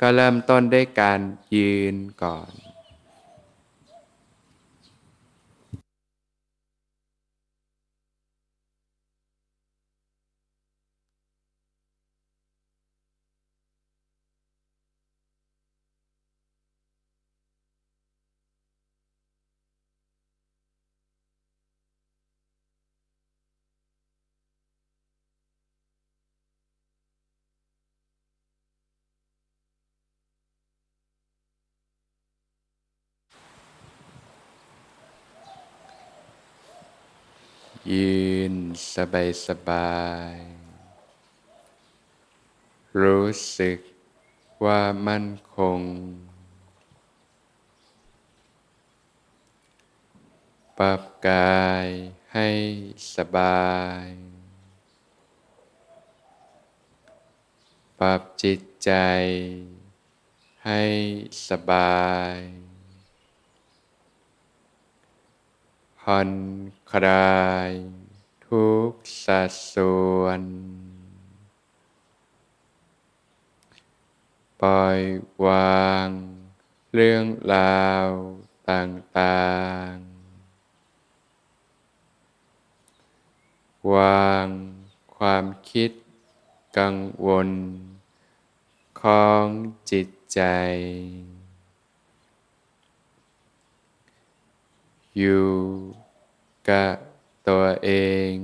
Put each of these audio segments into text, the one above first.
ก็เริ่มต้นด้วยการยืนก่อน สบายสบาย รู้สึกว่ามั่นคง ปรับกายให้สบาย ปรับจิตใจ ให้สบายผ่อนคลาย ทุกสัดส่วน ปล่อยวาง เรื่องราวต่างๆ วางความคิดกังวลของจิตใจ อยู่กับ ตัวเอง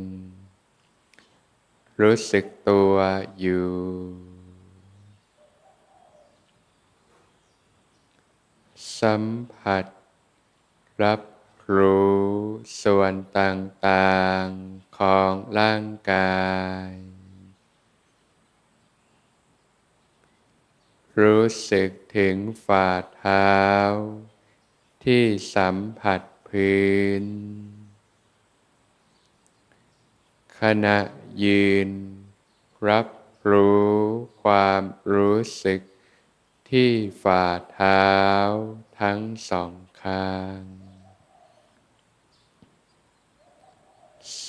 รู้สึกตัวอยู่ สัมผัส รับรู้ส่วนต่างๆของร่างกาย รู้สึกถึงฝ่าเท้า ที่สัมผัสพื้น ขณะยืน รับรู้ความรู้สึก ที่ฝ่าเท้าทั้งสองข้าง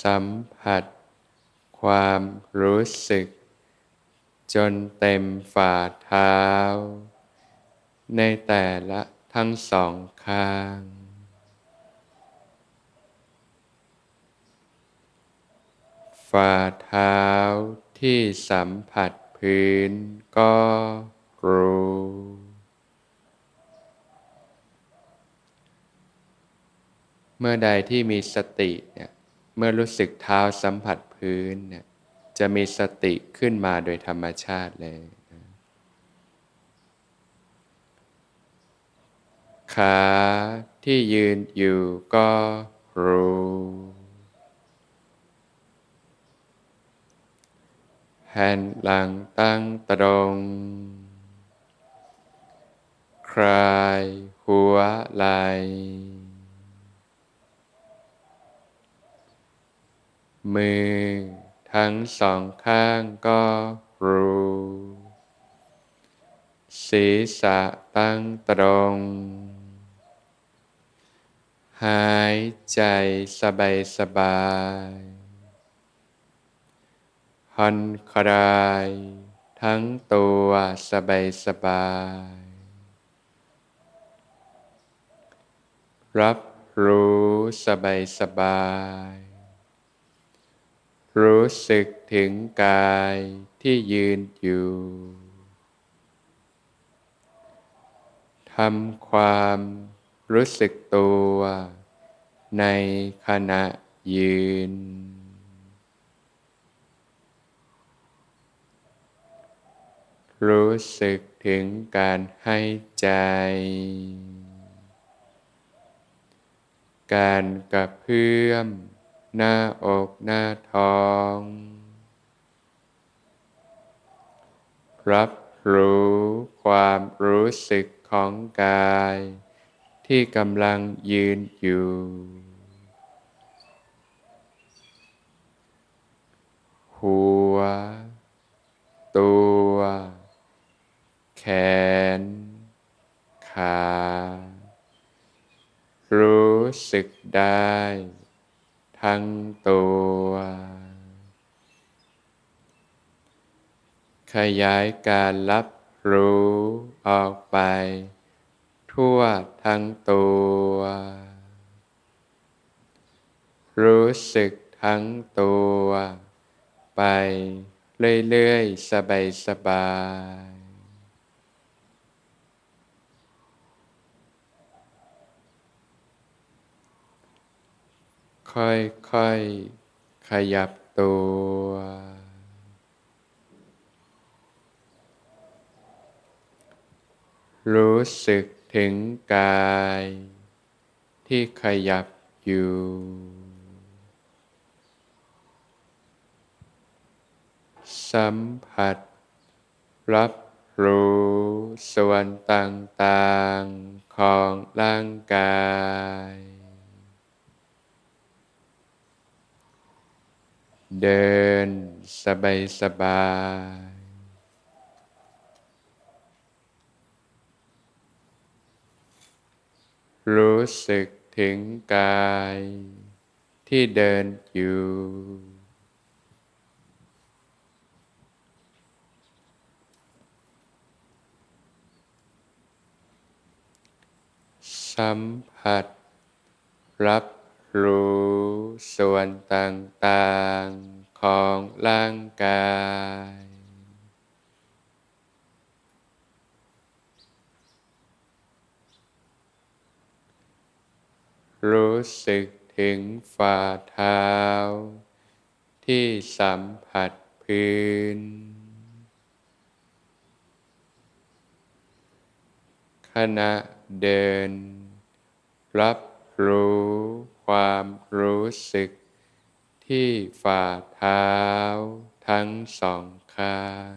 สัมผัส ความรู้สึก จนเต็มฝ่าเท้า ในแต่ละทั้งสองข้าง ฝ่าเท้าที่สัมผัสพื้นก็รู้ เมื่อใดที่มีสติเนี่ยเมื่อรู้สึกเท้าสัมผัสพื้นเนี่ยจะมีสติขึ้นมาโดยธรรมชาติเลยขาที่ยืนอยู่ก็รู้ แผ่นหลังตั้งตรง คลายหัวไหลมือทั้งสองข้างก็รู้ ศีรษะตั้งตรง หายใจสบายสบาย ผ่อนคลาย ทั้งตัวสบายสบาย รับรู้สบายสบาย รู้สึกถึงกายที่ยืนอยู่ทำความรู้สึกตัวในขณะยืน รู้สึกถึงการให้ใจ การกระเพื่อม หน้าอกหน้าท้อง รับรู้ความรู้สึกของกาย ที่กำลังยืนอยู่ หัว ตัว แขน ขา รู้สึกได้ ทั้งตัว ขยายการรับรู้ออกไป ทั่วทั้งตัว รู้สึกทั้งตัว ไปเรื่อยๆ สบายๆ ค่อยๆ ขยับตัว รู้สึกถึงกาย ที่ขยับอยู่ สัมผัส รับรู้ส่วนต่างๆของร่างกาย เดินสบายสบายรู้สึกถึงกาย ที่เดินอยู่ สัมผัส รับ รู้ส่วนต่างๆของร่างกาย รู้สึกถึงฝ่าเท้า ที่สัมผัสพื้นขณะเดิน รับรู้ ความรู้สึกที่ฝ่าเท้าทั้งสองข้าง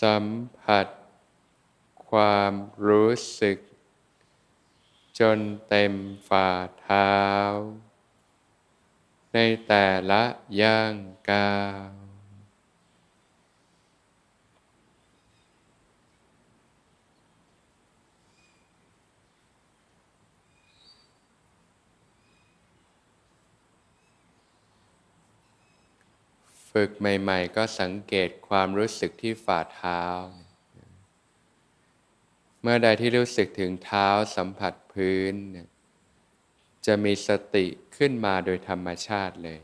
สัมผัส ความรู้สึก จนเต็มฝ่าเท้า ในแต่ละย่างก้าว ฝึกใหม่ ๆ ก็สังเกตความรู้สึกที่ฝ่าเท้า เมื่อใดที่รู้สึกถึงเท้าสัมผัสพื้น จะมีสติขึ้นมาโดยธรรมชาติเลย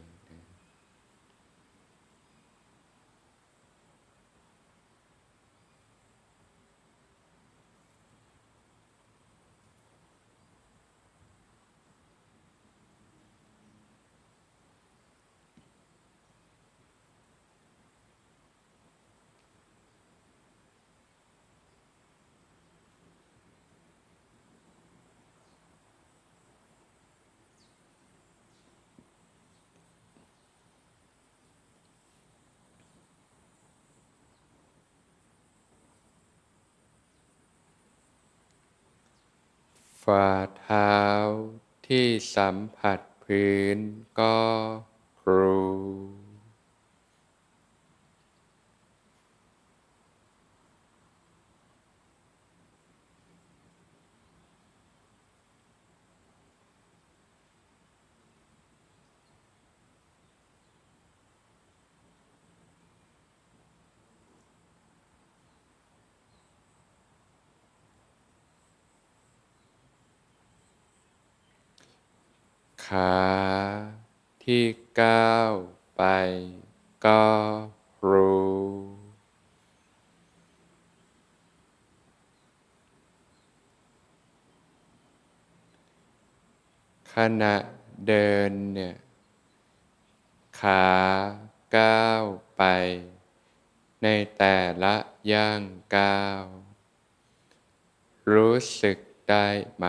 ฝ่าเท้าที่สัมผัสพื้นก็ครู ขาที่ก้าวไปก็รู้ ขณะเดินเนี่ยขาก้าวไป ในแต่ละย่างก้าว รู้สึกได้ไหม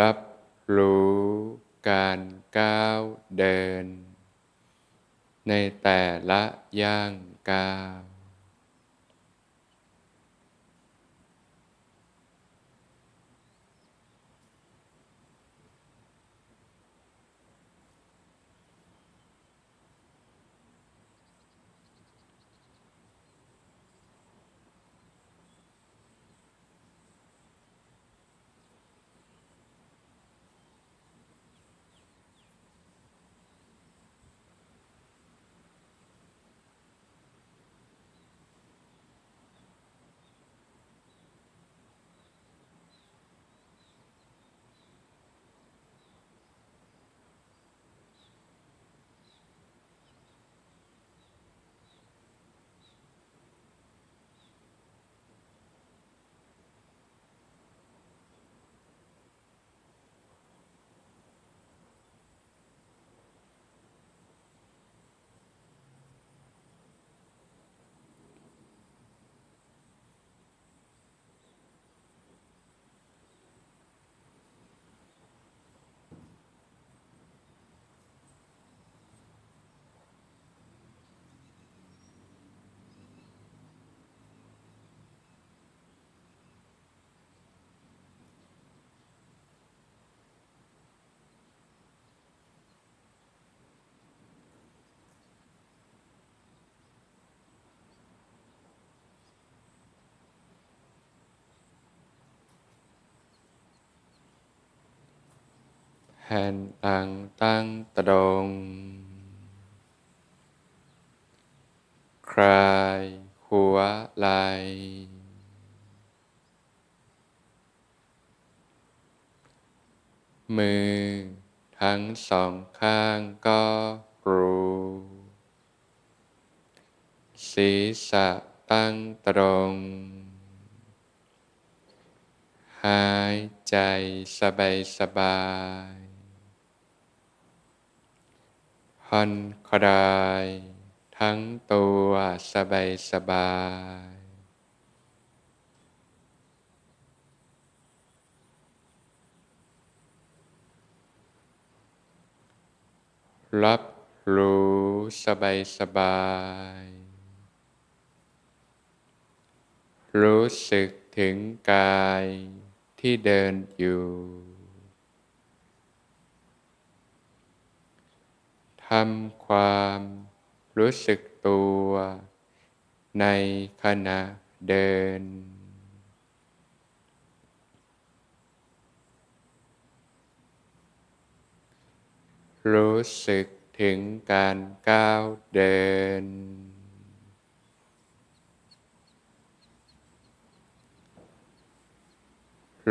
รับรู้การก้าวเดิน ในแต่ละย่างก้าว ผ่นหลังตั้งตรงคลายหัวไหลมือทั้งสองข้างก็รูศีรษะตั้งตรง หายใจสบายสบาย ผ่อนคลาย ทั้งตัวสบายสบายรับรู้สบายสบาย รู้สึกถึงกายที่เดินอยู่ ทำความรู้สึกตัวในขณะเดิน รู้สึกถึงการก้าวเดิน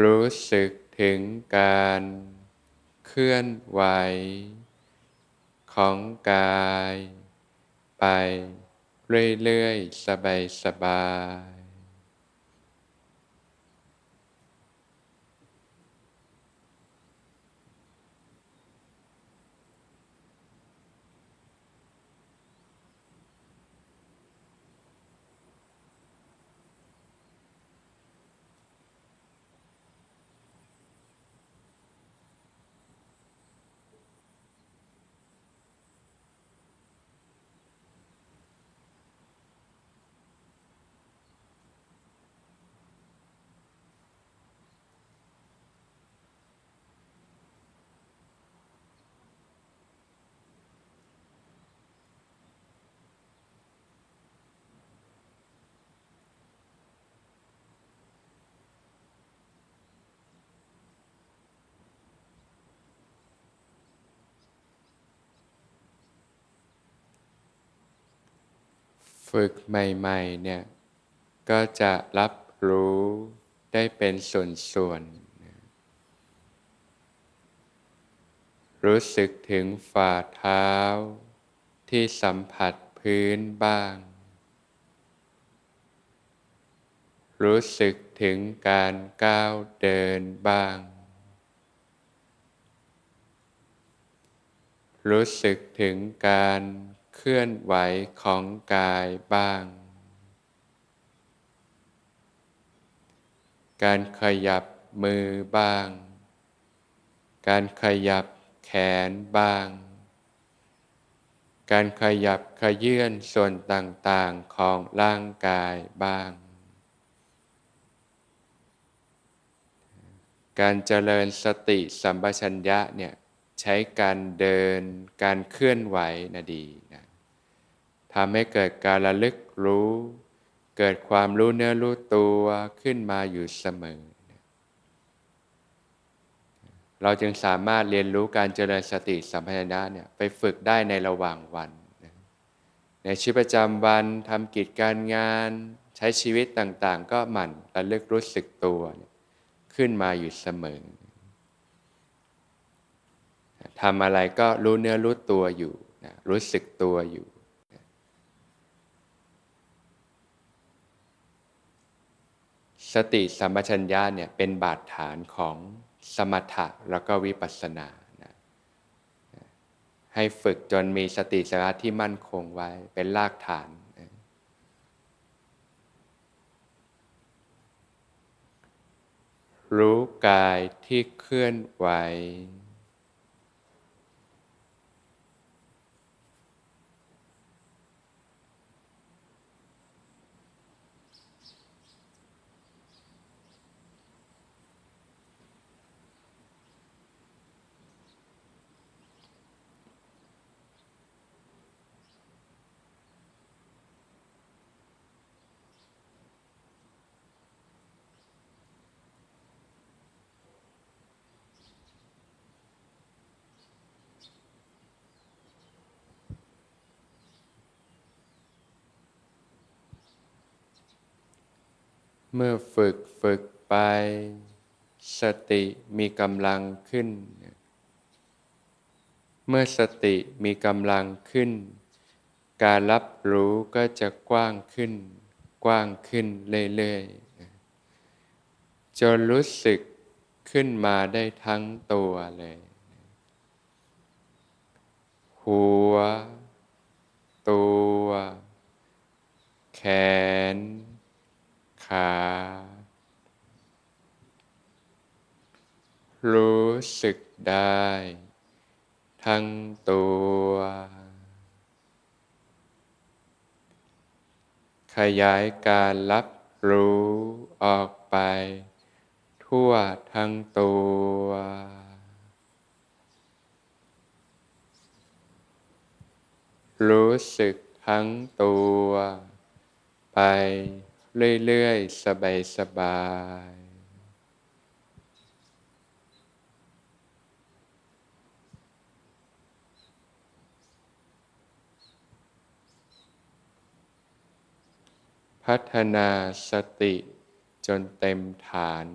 รู้สึกถึงการเคลื่อนไหว ของกาย ไปเรื่อยๆ สบายๆ ฝึกใหม่ๆเนี่ยก็จะรับรู้ได้เป็นส่วนๆ รู้สึกถึงฝ่าเท้า ที่สัมผัสพื้นบ้าง รู้สึกถึงการก้าวเดินบ้าง รู้สึกถึงการ เคลื่อนไหวของกายบ้าง การขยับมือบ้าง การขยับแขนบ้าง การขยับขยื่นส่วนต่างๆของร่างกายบ้าง การเจริญสติสัมปชัญญะเนี่ยใช้การเดินการเคลื่อนไหวนะดีนะ ทำให้เกิดการระลึกรู้ เกิดความรู้เนื้อรู้ตัวขึ้นมาอยู่เสมอ เราจึงสามารถเรียนรู้การเจริญสติสัมปชัญญะเนี่ยไปฝึกได้ในระหว่างวัน ในชีวิตประจำวันทำกิจการงาน ใช้ชีวิตต่างๆ ก็หมั่นระลึกรู้สึกตัวขึ้นมาอยู่เสมอทำอะไรก็รู้เนื้อรู้ตัวอยู่นะรู้สึกตัวอยู่ สติสัมปชัญญะเนี่ยเป็นบาดฐานของสมถะแล้วก็วิปัสสนานะให้ฝึกจนมีสติสัมาที่มั่นคงไว้เป็นรากฐานนะรู้กายที่เคลื่อนไหว เมื่อฝึกฝึกไป สติมีกำลังขึ้น เมื่อสติมีกำลังขึ้น การรับรู้ก็จะกว้างขึ้น กว้างขึ้นเรื่อยๆจนรู้สึกขึ้นมาได้ทั้งตัวเลย หัว ตัว แขน ขารู้สึกได้ ทั้งตัว ขยายการรับรู้ออกไป ทั่วทั้งตัว รู้สึกทั้งตัว ไป เรื่อยๆ สบายๆพัฒนาสติจนเต็มฐาน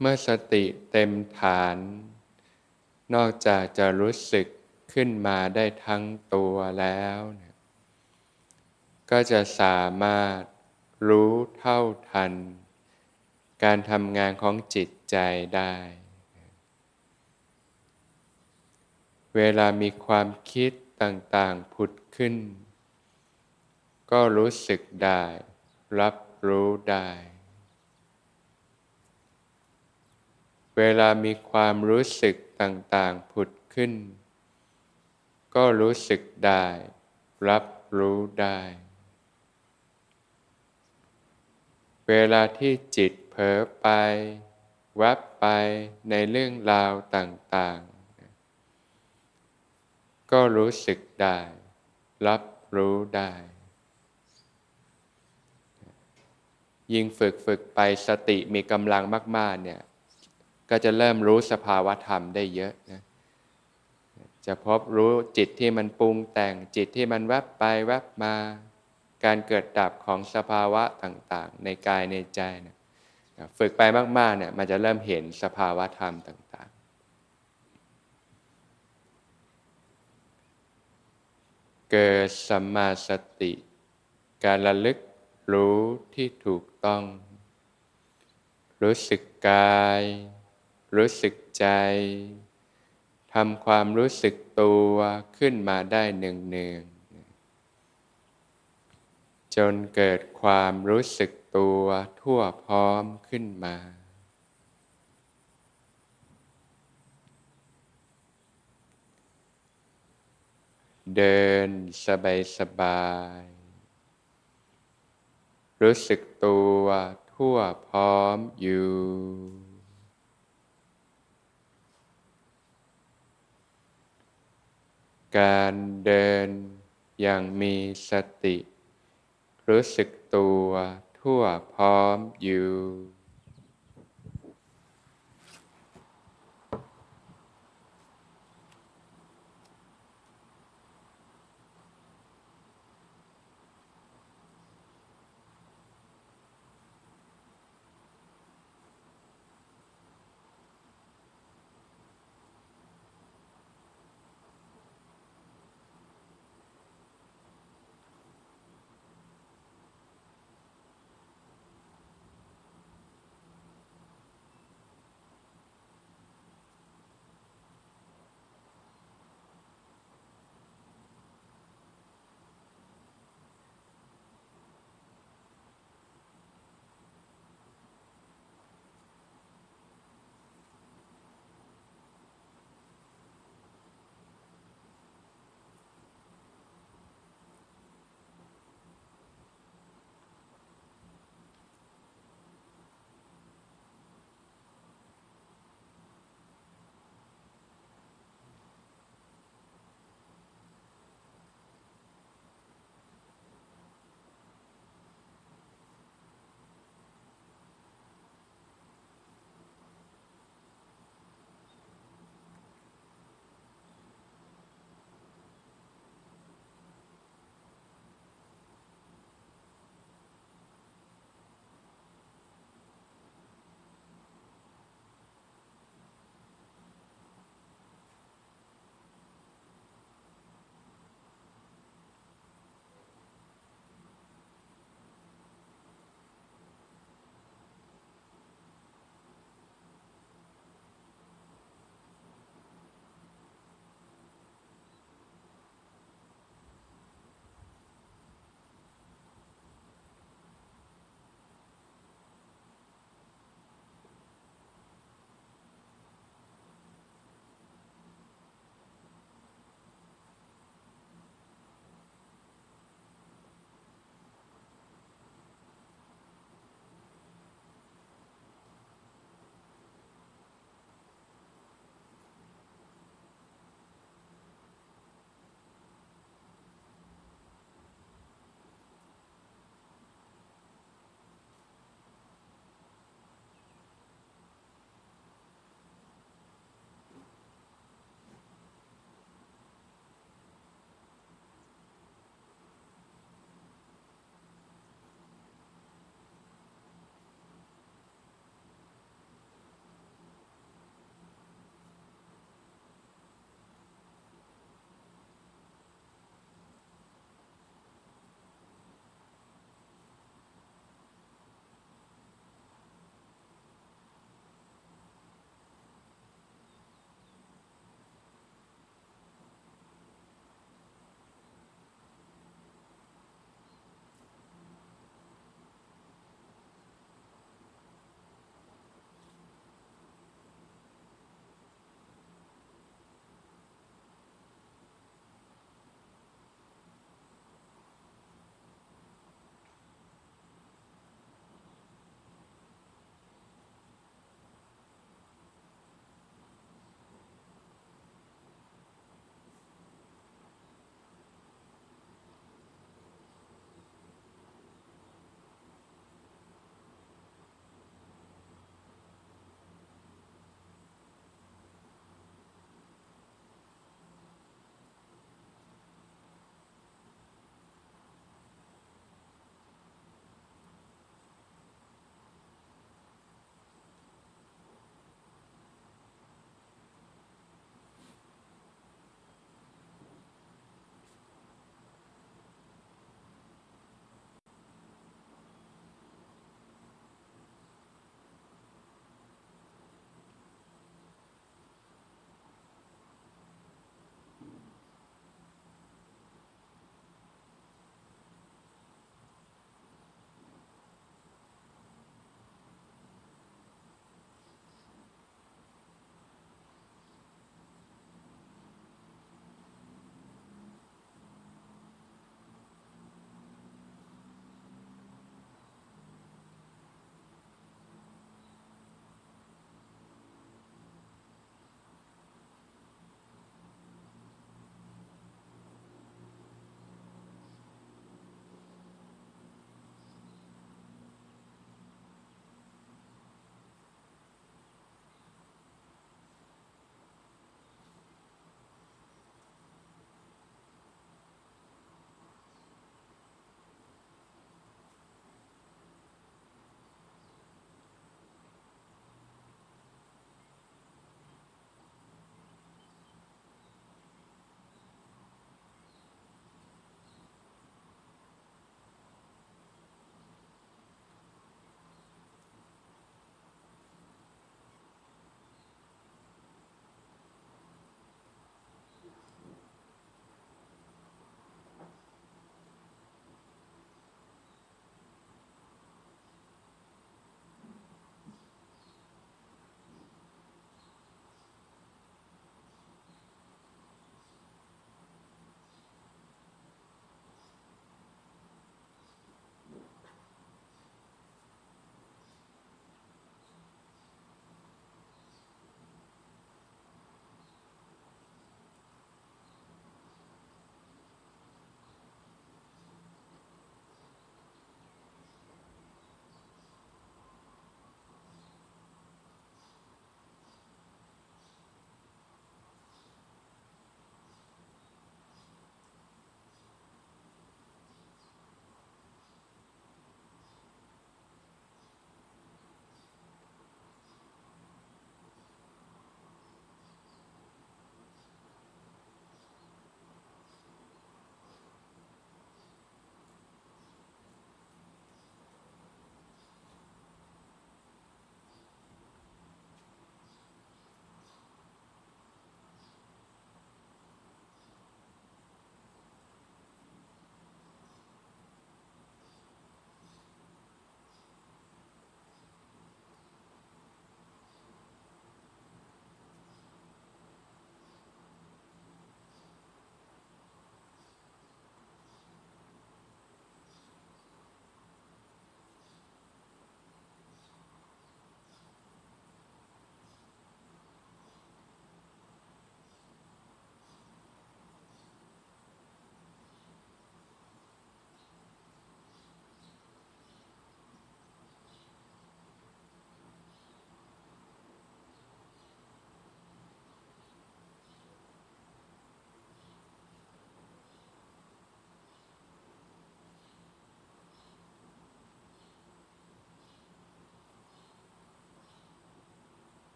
เมื่อสติเต็มฐาน นอกจากจะรู้สึกขึ้นมาได้ทั้งตัวแล้วนะ ก็จะสามารถรู้เท่าทัน การทำงานของจิตใจได้ เวลามีความคิดต่างๆผุดขึ้น ก็รู้สึกได้ รับรู้ได้ เวลามีความรู้สึกต่างๆผุดขึ้น ก็รู้สึกได้ รับรู้ได้ เวลาที่จิตเผลอไปวับไปในเรื่องราวต่างๆ ก็รู้สึกได้ รับรู้ได้ ยิ่งฝึกฝึกไปสติมีกำลังมาก ๆ เนี่ย ก็จะเริ่มรู้สภาวะธรรมได้เยอะนะจะพบรู้จิตที่มันปรุงแต่งจิตที่มันแวบไปแวบมา การเกิดดับของสภาวะต่างๆ ในกายในใจนะฝึกไปมากๆเนี่ยมันจะเริ่มเห็นสภาวะธรรมต่างๆ เกิดสัมมาสติ การระลึกรู้ที่ถูกต้อง รู้สึกกาย รู้สึกใจทำความรู้สึกตัวขึ้นมาได้หนึ่งหนึ่ง จนเกิดความรู้สึกตัวทั่วพร้อมขึ้นมา เดินสบายสบาย รู้สึกตัวทั่วพร้อมอยู่การเดินอย่างมีสติ รู้สึกตัวทั่วพร้อมอยู่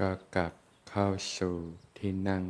ก็กลับเข้าสู่ที่นั่ง